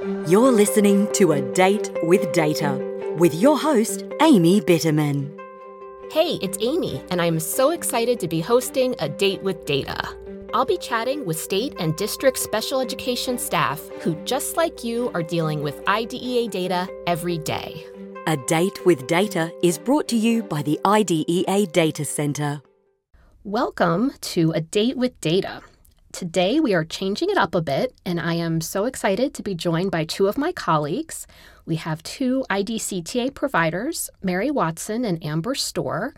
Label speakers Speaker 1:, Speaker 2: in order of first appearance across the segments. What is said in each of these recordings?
Speaker 1: You're listening to A Date with Data with your host, Amy Bitterman.
Speaker 2: Hey, it's Amy, and I'm so excited to be hosting A Date with Data. I'll be chatting with state and district special education staff who, just like you, are dealing with IDEA data every day.
Speaker 1: A Date with Data is brought to you by the IDEA Data Center.
Speaker 2: Welcome to A Date with Data. Today we are changing it up a bit, and I am so excited to be joined by two of my colleagues. We have two IDC TA providers, Mary Watson and Amber Storr,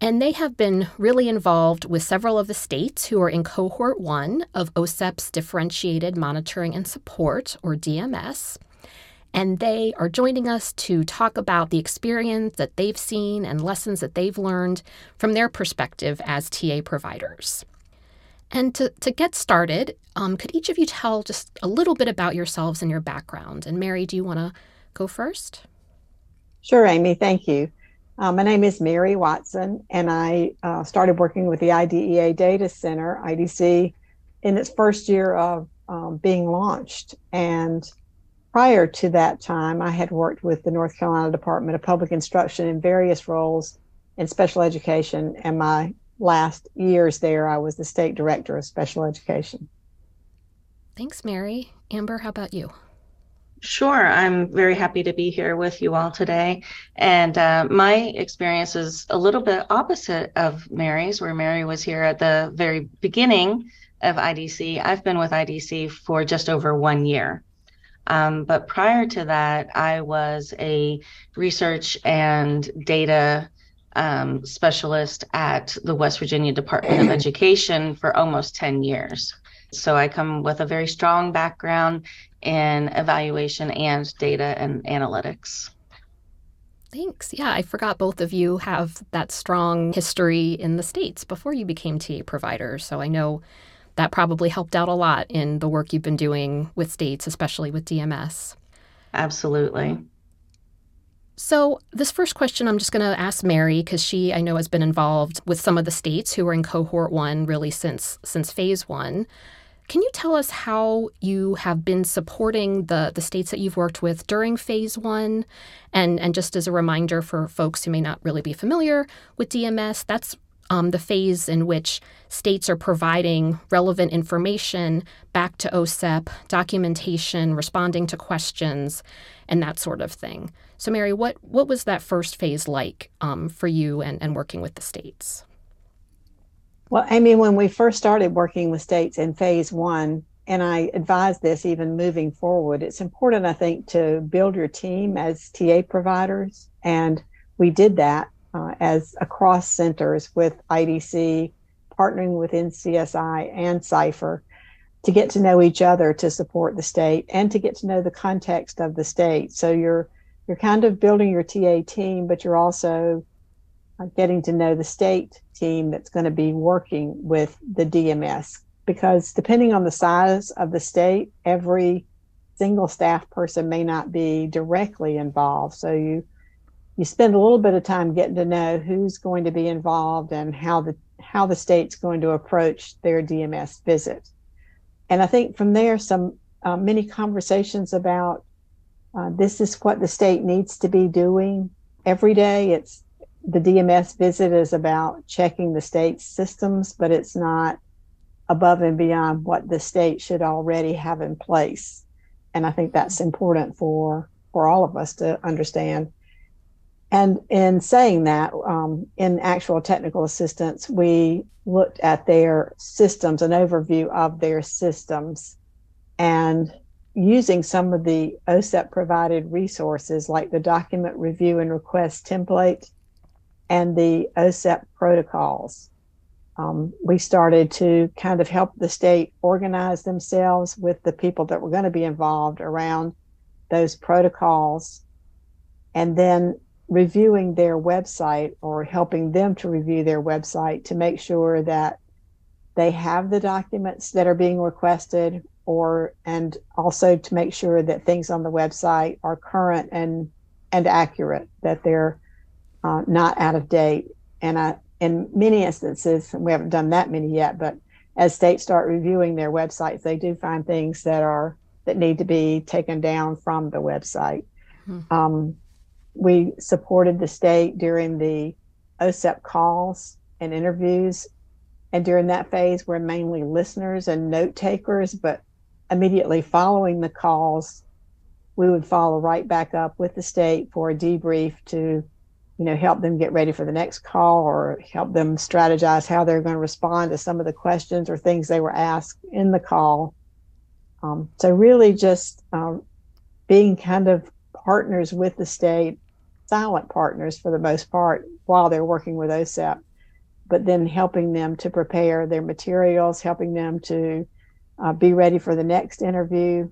Speaker 2: and they have been really involved with several of the states who are in cohort one of OSEP's Differentiated Monitoring and Support, or DMS. And they are joining us to talk about the experience that they've seen and lessons that they've learned from their perspective as TA providers. And to, to get started, um, could each of you tell just a little bit about yourselves and your background? And Mary, do you want to go first?
Speaker 3: Sure, Amy. Thank you. Uh, my name is Mary Watson, and I uh, started working with the IDEA Data Center, IDC, in its first year of um, being launched. And prior to that time, I had worked with the North Carolina Department of Public Instruction in various roles in special education. And my last years there, I was the state director of special education.
Speaker 2: Thanks, Mary. Amber, how about you?
Speaker 4: Sure, I'm very happy to be here with you all today. And uh, my experience is a little bit opposite of Mary's, where Mary was here at the very beginning of IDC. I've been with IDC for just over one year. Um, but prior to that, I was a research and data um, specialist at the West Virginia Department of Education for almost 10 years. So I come with a very strong background in evaluation and data and analytics.
Speaker 2: Thanks. Yeah, I forgot both of you have that strong history in the States before you became TA providers. So I know that probably helped out a lot in the work you've been doing with states, especially with DMS.
Speaker 4: Absolutely.
Speaker 2: So, this first question I'm just going to ask Mary because she I know has been involved with some of the states who are in cohort 1 really since since phase 1. Can you tell us how you have been supporting the, the states that you've worked with during phase one? And, and just as a reminder for folks who may not really be familiar with DMS, that's um, the phase in which states are providing relevant information back to OSEP, documentation, responding to questions, and that sort of thing. So, Mary, what, what was that first phase like um, for you and, and working with the states?
Speaker 3: Well, I mean, when we first started working with states in phase one, and I advise this even moving forward, it's important, I think, to build your team as TA providers. And we did that uh, as across centers with IDC, partnering with NCSI and CIFR to get to know each other to support the state and to get to know the context of the state. So you're you're kind of building your TA team, but you're also getting to know the state team that's going to be working with the DMS because depending on the size of the state, every single staff person may not be directly involved. So you you spend a little bit of time getting to know who's going to be involved and how the how the state's going to approach their DMS visit. And I think from there, some uh, many conversations about uh, this is what the state needs to be doing every day. It's the DMS visit is about checking the state's systems, but it's not above and beyond what the state should already have in place. And I think that's important for for all of us to understand. And in saying that, um, in actual technical assistance, we looked at their systems, an overview of their systems, and using some of the OSEP provided resources like the document review and request template and the OSEP protocols. Um, we started to kind of help the state organize themselves with the people that were going to be involved around those protocols and then reviewing their website or helping them to review their website to make sure that they have the documents that are being requested or and also to make sure that things on the website are current and and accurate that they're uh, not out of date. And I, in many instances, we haven't done that many yet, but as states start reviewing their websites, they do find things that are that need to be taken down from the website. Mm-hmm. Um, we supported the state during the OSEP calls and interviews. And during that phase, we're mainly listeners and note takers, but immediately following the calls, we would follow right back up with the state for a debrief to you know help them get ready for the next call or help them strategize how they're going to respond to some of the questions or things they were asked in the call um, so really just um, being kind of partners with the state silent partners for the most part while they're working with osep but then helping them to prepare their materials helping them to uh, be ready for the next interview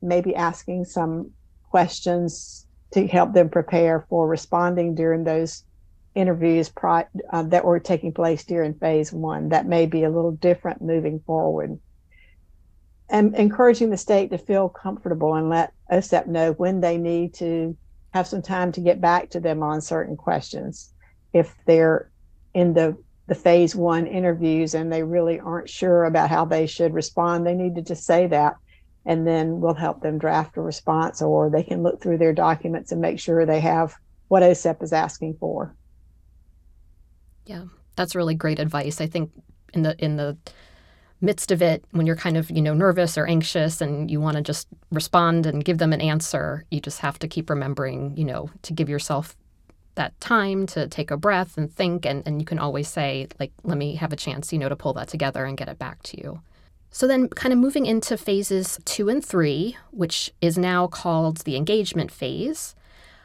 Speaker 3: maybe asking some questions to help them prepare for responding during those interviews pri- uh, that were taking place during phase one. That may be a little different moving forward. And encouraging the state to feel comfortable and let OSEP know when they need to have some time to get back to them on certain questions. If they're in the the phase one interviews and they really aren't sure about how they should respond, they need to just say that and then we'll help them draft a response or they can look through their documents and make sure they have what OSEP is asking for.
Speaker 2: Yeah, that's really great advice. I think in the in the midst of it when you're kind of, you know, nervous or anxious and you want to just respond and give them an answer, you just have to keep remembering, you know, to give yourself that time to take a breath and think and, and you can always say like let me have a chance you know to pull that together and get it back to you so then, kind of moving into phases two and three, which is now called the engagement phase,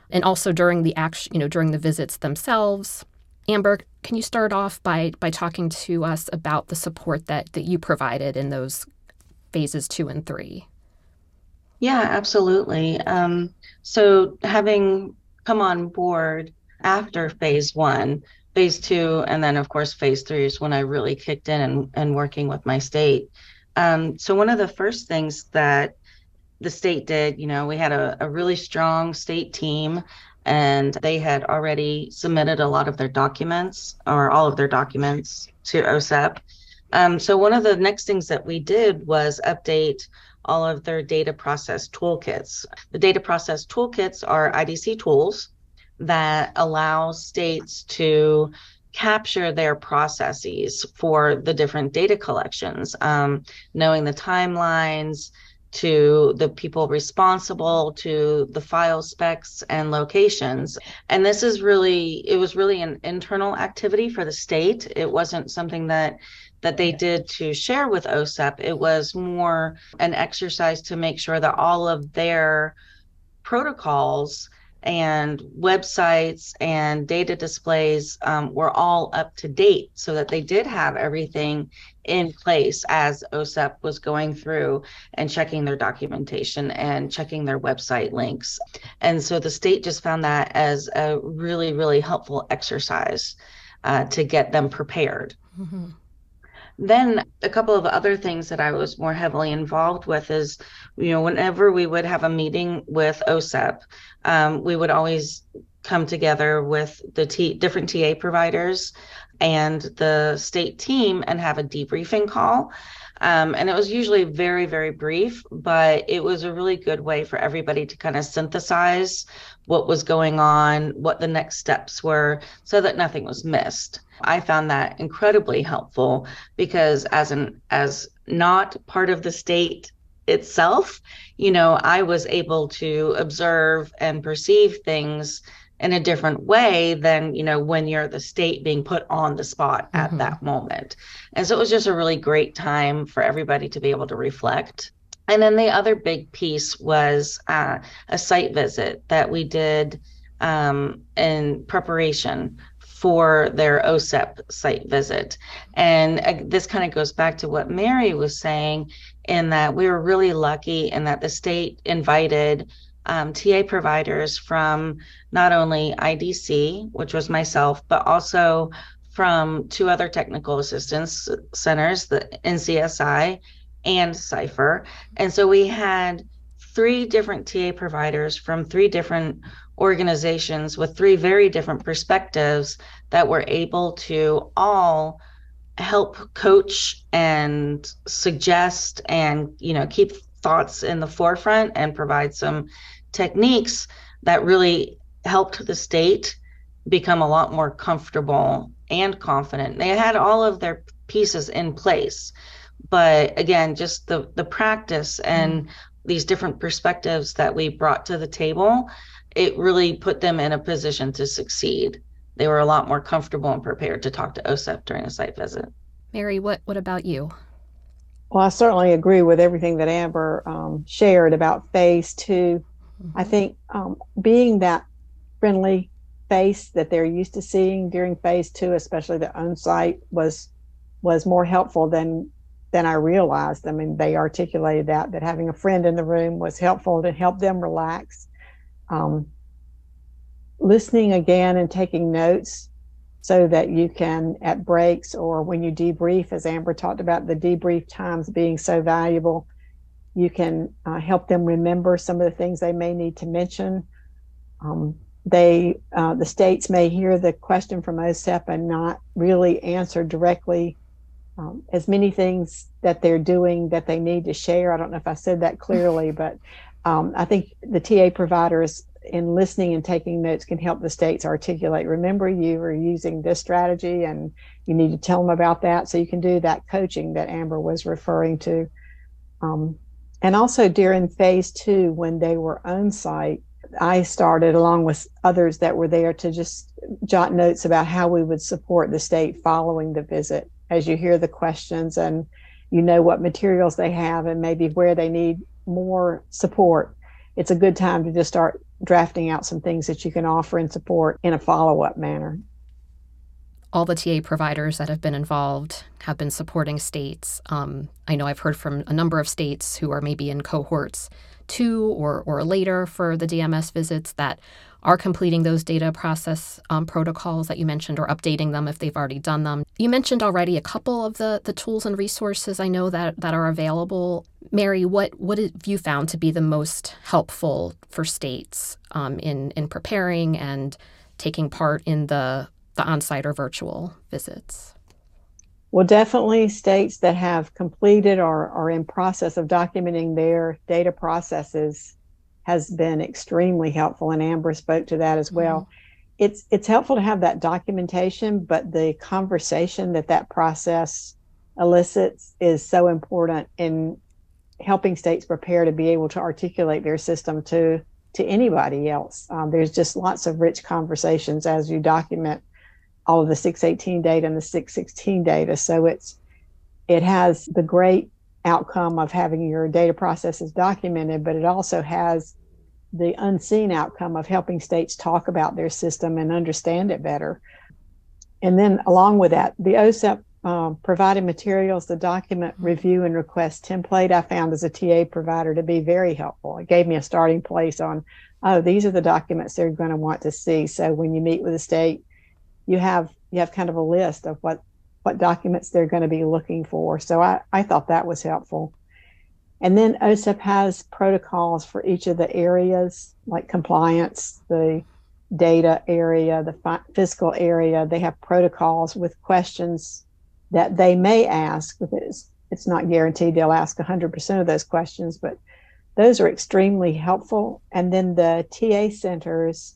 Speaker 2: and also during the action, you know, during the visits themselves. Amber, can you start off by by talking to us about the support that that you provided in those phases two and three?
Speaker 4: Yeah, absolutely. Um, so having come on board after phase one, phase two, and then of course phase three is when I really kicked in and, and working with my state. Um, so one of the first things that the state did, you know, we had a, a really strong state team and they had already submitted a lot of their documents or all of their documents to OSEP. Um, so one of the next things that we did was update all of their data process toolkits. The data process toolkits are IDC tools that allow states to capture their processes for the different data collections, um, knowing the timelines to the people responsible to the file specs and locations. And this is really it was really an internal activity for the state. It wasn't something that that they did to share with osep it was more an exercise to make sure that all of their protocols and websites and data displays um, were all up to date so that they did have everything in place as OSEP was going through and checking their documentation and checking their website links. And so the state just found that as a really, really helpful exercise uh, to get them prepared. Mm-hmm. Then a couple of other things that I was more heavily involved with is, you know, whenever we would have a meeting with OSEP, um, we would always come together with the T- different TA providers and the state team and have a debriefing call. Um, and it was usually very, very brief, but it was a really good way for everybody to kind of synthesize what was going on, what the next steps were, so that nothing was missed. I found that incredibly helpful because as an as not part of the state itself, you know, I was able to observe and perceive things in a different way than you know when you're the state being put on the spot at mm-hmm. that moment and so it was just a really great time for everybody to be able to reflect and then the other big piece was uh, a site visit that we did um, in preparation for their OSEP site visit. And uh, this kind of goes back to what Mary was saying, in that we were really lucky in that the state invited um, TA providers from not only IDC, which was myself, but also from two other technical assistance centers, the NCSI and CIFR. And so we had three different TA providers from three different organizations with three very different perspectives that were able to all help coach and suggest and you know keep thoughts in the forefront and provide some techniques that really helped the state become a lot more comfortable and confident. They had all of their pieces in place. But again, just the the practice and these different perspectives that we brought to the table, it really put them in a position to succeed. They were a lot more comfortable and prepared to talk to OSEP during a site visit.
Speaker 2: Mary, what what about you?
Speaker 3: Well, I certainly agree with everything that Amber um, shared about phase 2 mm-hmm. I think um, being that friendly face that they're used to seeing during phase two, especially the on-site, was was more helpful than than I realized. I mean, they articulated that that having a friend in the room was helpful to help them relax. Um, listening again and taking notes so that you can at breaks or when you debrief as amber talked about the debrief times being so valuable you can uh, help them remember some of the things they may need to mention um, they uh, the states may hear the question from OSEP and not really answer directly um, as many things that they're doing that they need to share. I don't know if I said that clearly, but um, I think the TA providers in listening and taking notes can help the states articulate. Remember, you are using this strategy, and you need to tell them about that. So you can do that coaching that Amber was referring to. Um, and also during phase two, when they were on site, I started, along with others that were there, to just jot notes about how we would support the state following the visit. As you hear the questions and you know what materials they have and maybe where they need more support, it's a good time to just start drafting out some things that you can offer and support in a follow up manner.
Speaker 2: All the TA providers that have been involved have been supporting states. Um, I know I've heard from a number of states who are maybe in cohorts two or, or later for the DMS visits that are completing those data process um, protocols that you mentioned or updating them if they've already done them. You mentioned already a couple of the, the tools and resources I know that, that are available. Mary, what, what have you found to be the most helpful for states um, in, in preparing and taking part in the, the on site or virtual visits?
Speaker 3: Well, definitely states that have completed or are in process of documenting their data processes has been extremely helpful, and Amber spoke to that as well. Mm-hmm. It's it's helpful to have that documentation, but the conversation that that process elicits is so important in helping states prepare to be able to articulate their system to to anybody else. Um, there's just lots of rich conversations as you document all of the 618 data and the 616 data. So it's it has the great outcome of having your data processes documented, but it also has the unseen outcome of helping states talk about their system and understand it better. And then along with that, the OSEP um, provided materials, the document review and request template I found as a TA provider to be very helpful. It gave me a starting place on, oh, these are the documents they're going to want to see. So when you meet with the state, you have you have kind of a list of what what documents they're going to be looking for. So I, I thought that was helpful. And then OSEP has protocols for each of the areas, like compliance, the data area, the fi- fiscal area. They have protocols with questions that they may ask. It's, it's not guaranteed they'll ask 100% of those questions, but those are extremely helpful. And then the TA centers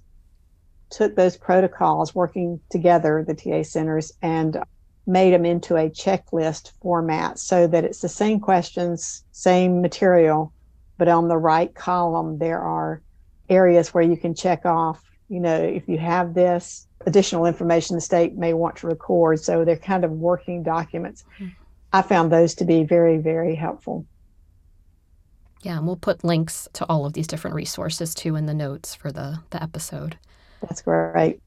Speaker 3: took those protocols working together, the TA centers, and made them into a checklist format so that it's the same questions, same material, but on the right column, there are areas where you can check off, you know, if you have this additional information the state may want to record. So they're kind of working documents. Mm-hmm. I found those to be very, very helpful.
Speaker 2: Yeah, and we'll put links to all of these different resources too in the notes for the, the episode.
Speaker 3: That's great.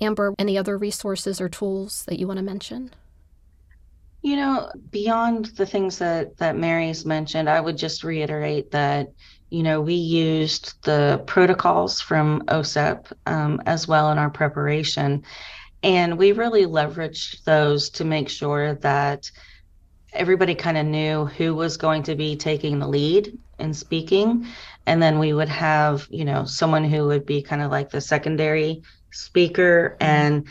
Speaker 2: Amber, any other resources or tools that you want to mention?
Speaker 4: You know, beyond the things that that Mary's mentioned, I would just reiterate that you know we used the protocols from OSEP um, as well in our preparation, and we really leveraged those to make sure that everybody kind of knew who was going to be taking the lead in speaking and then we would have you know someone who would be kind of like the secondary speaker mm-hmm. and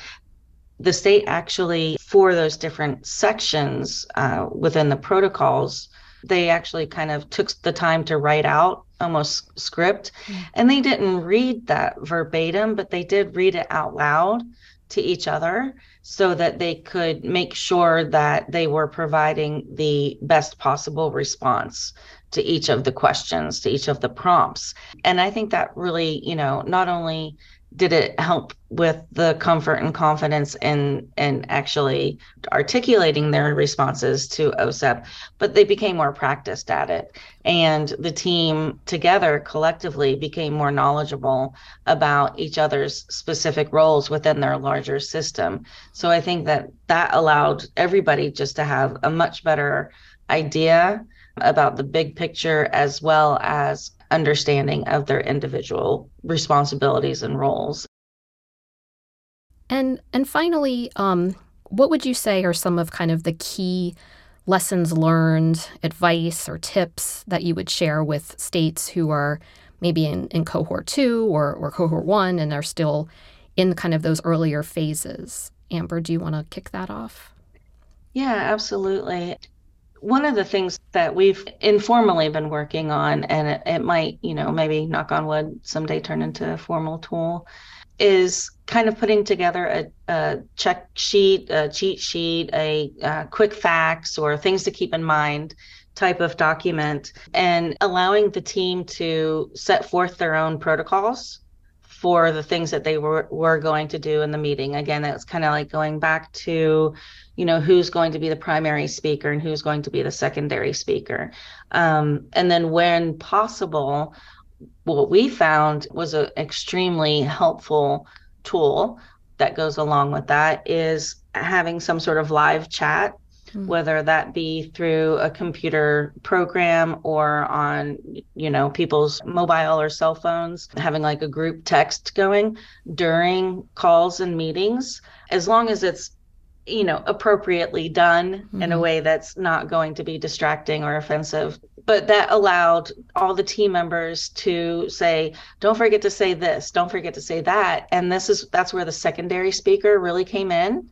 Speaker 4: the state actually for those different sections uh, within the protocols they actually kind of took the time to write out almost script mm-hmm. and they didn't read that verbatim but they did read it out loud to each other so that they could make sure that they were providing the best possible response to each of the questions to each of the prompts and i think that really you know not only did it help with the comfort and confidence in in actually articulating their responses to OSEP, but they became more practiced at it. And the team together collectively became more knowledgeable about each other's specific roles within their larger system. So I think that that allowed everybody just to have a much better idea about the big picture as well as understanding of their individual responsibilities and roles.
Speaker 2: And and finally, um, what would you say are some of kind of the key lessons learned, advice or tips that you would share with states who are maybe in, in cohort two or, or cohort one and are still in kind of those earlier phases? Amber, do you want to kick that off?
Speaker 4: Yeah, absolutely one of the things that we've informally been working on, and it, it, might, you know, maybe knock on wood, someday turn into a formal tool, is kind of putting together a, a check sheet, a cheat sheet, a, a quick facts, or things to keep in mind type of document, and allowing the team to set forth their own protocols for the things that they were, were going to do in the meeting. Again, it's kind of like going back to, you know, who's going to be the primary speaker and who's going to be the secondary speaker. Um, and then when possible, what we found was an extremely helpful tool that goes along with that is having some sort of live chat mm-hmm. whether that be through a computer program or on you know people's mobile or cell phones having like a group text going during calls and meetings as long as it's you know appropriately done mm-hmm. in a mm-hmm. way that's not going to be distracting or offensive but that allowed all the team members to say don't forget to say this don't forget to say that and this is that's where the secondary speaker really came in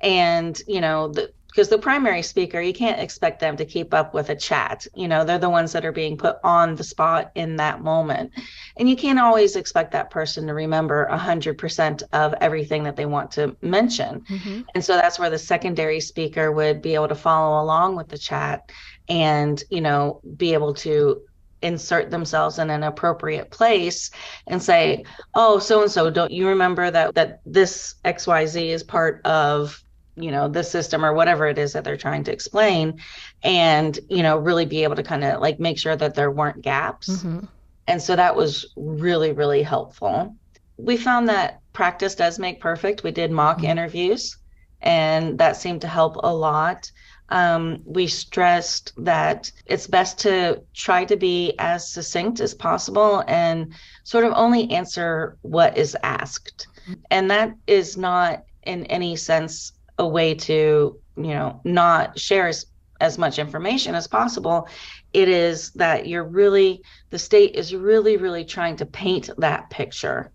Speaker 4: and you know the because the primary speaker you can't expect them to keep up with a chat. You know they're the ones that are being put on the spot in that moment. And you can't always expect that person to remember 100% of everything that they want to mention. Mm-hmm. and so that's where the secondary speaker would be able to follow along with the chat and you know be able to insert themselves in an appropriate place and say oh so and so don't you remember that that this xyz is part of you know the system or whatever it is that they're trying to explain and you know really be able to kind of like make sure that there weren't gaps mm-hmm. and so that was really really helpful we found that practice does make perfect we did mock mm-hmm. interviews and that seemed to help a lot um, we stressed that it's best to try to be as succinct as possible and sort of only answer what is asked mm-hmm. and that is not in any sense a way to you know not share as, as much information as possible it is that you're really the state is really really trying to paint that picture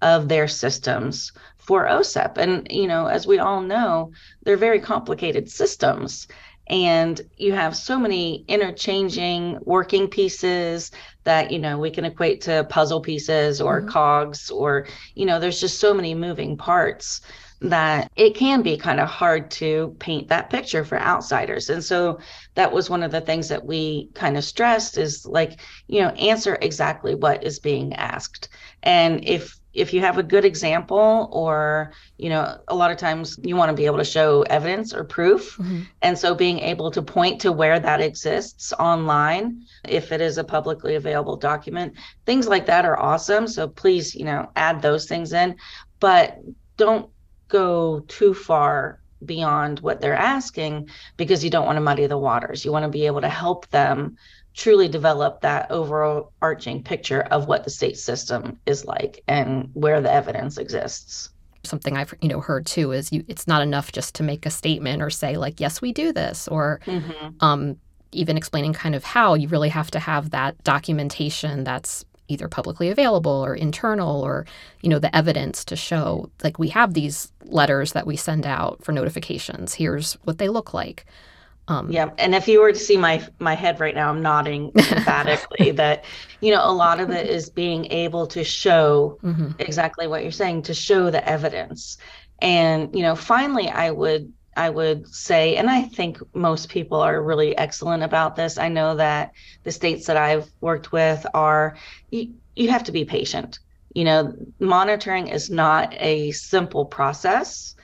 Speaker 4: of their systems for OSEP and you know as we all know they're very complicated systems. And you have so many interchanging working pieces that you know we can equate to puzzle pieces or mm-hmm. cogs or you know there's just so many moving parts that it can be kind of hard to paint that picture for outsiders. And so that was one of the things that we kind of stressed is like, you know, answer exactly what is being asked. And if if you have a good example or you know a lot of times you want to be able to show evidence or proof mm-hmm. and so being able to point to where that exists online if it is a publicly available document things like that are awesome so please you know add those things in but don't go too far beyond what they're asking because you don't want to muddy the waters. You want to be able to help them truly develop that overarching picture of what the state system is like and where the evidence exists.
Speaker 2: Something I've you know heard too is you it's not enough just to make a statement or say like yes we do this or mm-hmm. um, even explaining kind of how you really have to have that documentation that's either publicly available or internal or you know the evidence to show like we have these letters that we send out for notifications. Here's what they look like.
Speaker 4: Um, yeah, and if you were to see my my head right now, I'm nodding emphatically that you know a lot of it is being able to show mm-hmm. exactly what you're saying, to show the evidence, and you know, finally, I would I would say, and I think most people are really excellent about this. I know that the states that I've worked with are you, you have to be patient. You know, monitoring is not a simple process.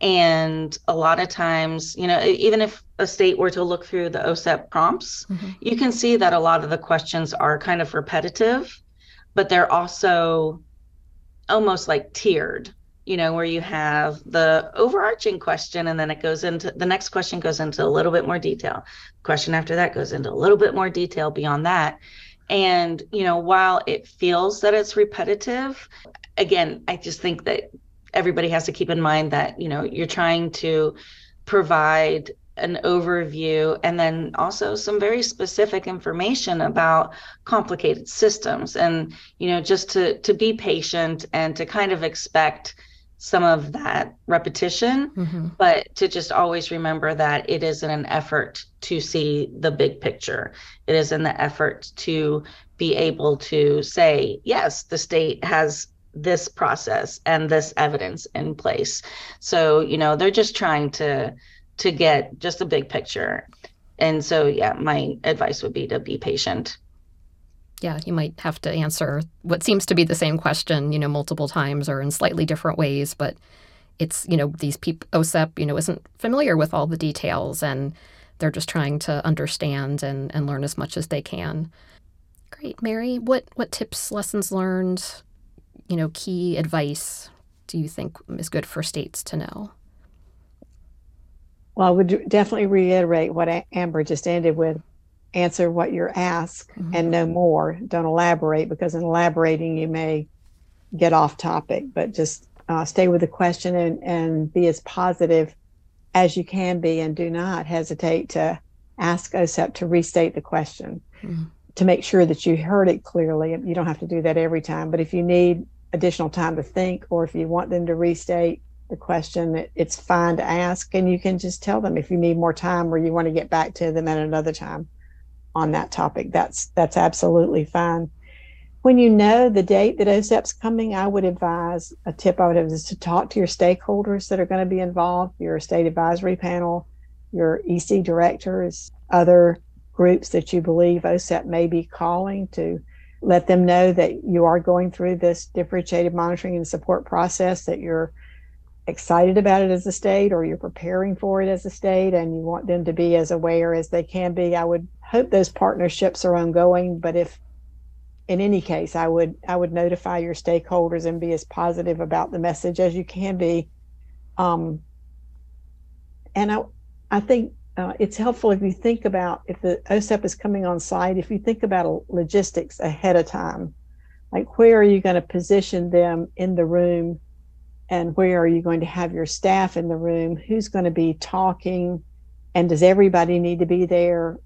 Speaker 4: And a lot of times, you know, even if a state were to look through the OSEP prompts, mm-hmm. you can see that a lot of the questions are kind of repetitive, but they're also almost like tiered, you know, where you have the overarching question and then it goes into the next question goes into a little bit more detail. Question after that goes into a little bit more detail beyond that. And, you know, while it feels that it's repetitive, again, I just think that everybody has to keep in mind that you know you're trying to provide an overview and then also some very specific information about complicated systems and you know just to to be patient and to kind of expect some of that repetition mm-hmm. but to just always remember that it is in an effort to see the big picture it is in the effort to be able to say yes the state has this process and this evidence in place. So, you know, they're just trying to to get just a big picture. And so, yeah, my advice would be to be patient.
Speaker 2: Yeah, you might have to answer what seems to be the same question, you know, multiple times or in slightly different ways, but it's, you know, these people OSEP, you know, isn't familiar with all the details and they're just trying to understand and, and learn as much as they can. Great. Mary, what what tips, lessons learned, you know, key advice do you think is good for states to know?
Speaker 3: Well, I would definitely reiterate what Amber just ended with answer what you're asked mm-hmm. and no more. Don't elaborate because in elaborating, you may get off topic, but just uh, stay with the question and, and be as positive as you can be and do not hesitate to ask OSEP to restate the question mm-hmm. to make sure that you heard it clearly. You don't have to do that every time, but if you need additional time to think, or if you want them to restate the question, it's fine to ask. And you can just tell them if you need more time or you want to get back to them at another time on that topic. That's that's absolutely fine. When you know the date that OSEP's coming, I would advise a tip I would have is to talk to your stakeholders that are going to be involved, your state advisory panel, your EC directors, other groups that you believe OSEP may be calling to let them know that you are going through this differentiated monitoring and support process, that you're excited about it as a state or you're preparing for it as a state and you want them to be as aware as they can be. I would hope those partnerships are ongoing, but if in any case, I would I would notify your stakeholders and be as positive about the message as you can be. Um, and I I think uh, it's helpful if you think about if the OSEP is coming on site, if you think about logistics ahead of time, like where are you going to position them in the room and where are you going to have your staff in the room? Who's going to be talking? And does everybody need to be there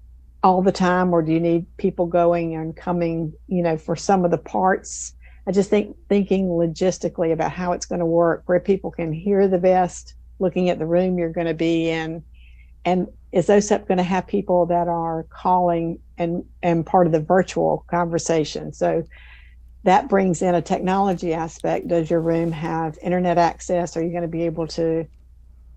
Speaker 3: all the time or do you need people going and coming, you know, for some of the parts? I just think thinking logistically about how it's going to work, where people can hear the best, looking at the room you're going to be in, and is OSEP going to have people that are calling and and part of the virtual conversation? So that brings in a technology aspect. Does your room have internet access? Are you going to be able to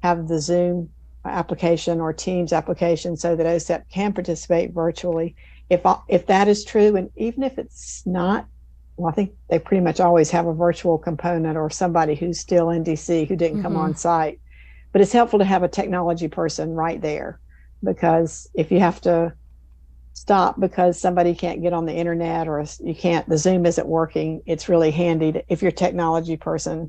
Speaker 3: have the Zoom application or Teams application so that OSEP can participate virtually? If if that is true, and even if it's not, well, I think they pretty much always have a virtual component or somebody who's still in DC who didn't mm-hmm. come on site. But it's helpful to have a technology person right there because if you have to stop because somebody can't get on the internet or you can't the zoom isn't working it's really handy to, if your technology person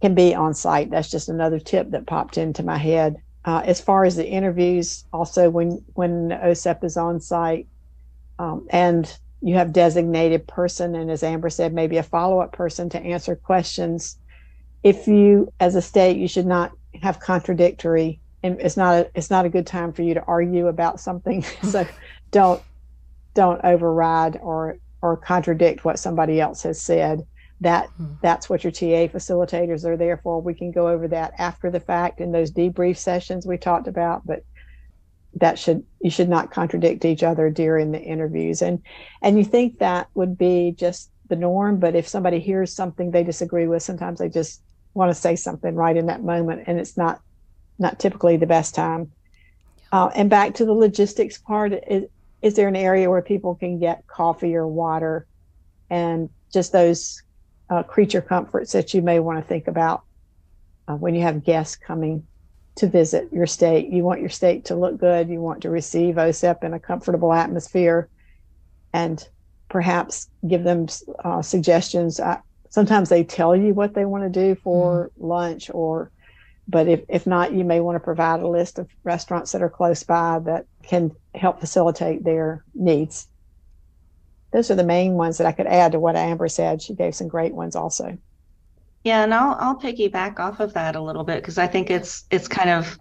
Speaker 3: can be on site that's just another tip that popped into my head uh, as far as the interviews also when when osep is on site um, and you have designated person and as amber said maybe a follow-up person to answer questions if you as a state you should not have contradictory and it's not a, it's not a good time for you to argue about something. so don't don't override or or contradict what somebody else has said. That hmm. that's what your TA facilitators are there for. We can go over that after the fact in those debrief sessions we talked about, but that should you should not contradict each other during the interviews and and you think that would be just the norm but if somebody hears something they disagree with sometimes they just want to say something right in that moment and it's not not typically the best time uh, and back to the logistics part is, is there an area where people can get coffee or water and just those uh, creature comforts that you may want to think about uh, when you have guests coming to visit your state. You want your state to look good. You want to receive OSEP in a comfortable atmosphere and perhaps give them uh, suggestions. Uh, sometimes they tell you what they want to do for mm-hmm. lunch or but if, if not you may want to provide a list of restaurants that are close by that can help facilitate their needs those are the main ones that i could add to what amber said she gave some great ones also
Speaker 4: yeah, and I'll I'll piggyback off of that a little bit because I think it's it's kind of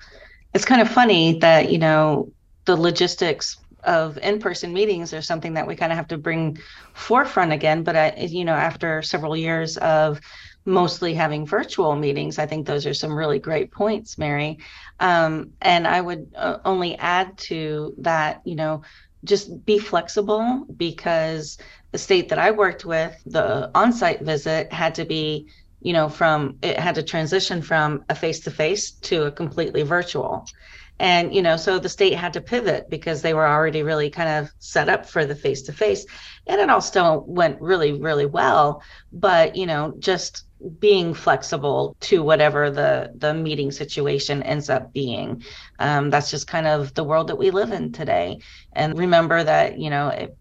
Speaker 4: it's kind of funny that you know the logistics of in-person meetings are something that we kind of have to bring forefront again. But I, you know, after several years of mostly having virtual meetings, I think those are some really great points, Mary. Um, and I would uh, only add to that, you know, just be flexible because the state that I worked with, the on-site visit had to be you know, from it had to transition from a face to face to a completely virtual. And, you know, so the state had to pivot because they were already really kind of set up for the face to face. And it all still went really, really well. But, you know, just being flexible to whatever the the meeting situation ends up being um, that's just kind of the world that we live in today and remember that you know it,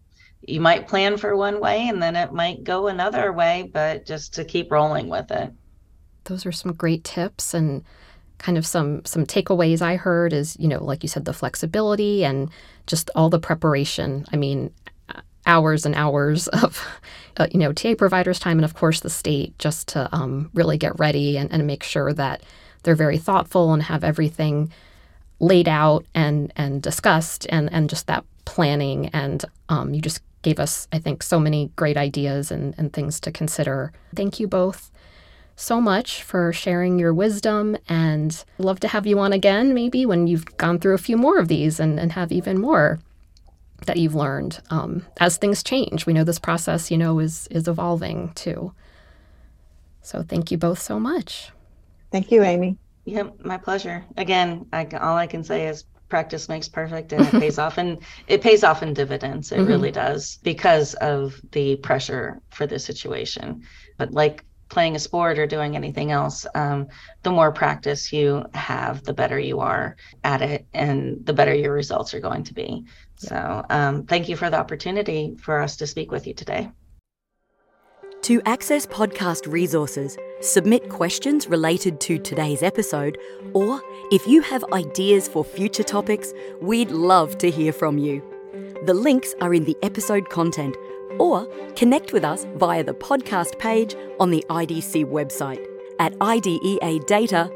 Speaker 4: you might plan for one way and then it might go another way, but just to keep rolling with it.
Speaker 2: Those are some great tips and kind of some some takeaways I heard is, you know, like you said the flexibility and just all the preparation. I mean, hours and hours of uh, you know TA providers time and of course the state just to um, really get ready and, and make sure that they're very thoughtful and have everything laid out and and discussed and and just that planning and um, you just gave us, I think, so many great ideas and, and things to consider. Thank you both so much for sharing your wisdom and love to have you on again, maybe when you've gone through a few more of these and, and have even more that you've learned um, as things change. We know this process, you know, is is evolving too. So thank you both so much.
Speaker 3: Thank you, Amy.
Speaker 4: Yeah, my pleasure. Again, I, all I can say is practice makes perfect and it pays off and it pays off in dividends it mm-hmm. really does because of the pressure for the situation but like playing a sport or doing anything else um, the more practice you have the better you are at it and the better your results are going to be. So um, thank you for the opportunity for us to speak with you today.
Speaker 1: To access podcast resources submit questions related to today's episode, or if you have ideas for future topics, we'd love to hear from you. The links are in the episode content, or connect with us via the podcast page on the IDC website at ideadata.org.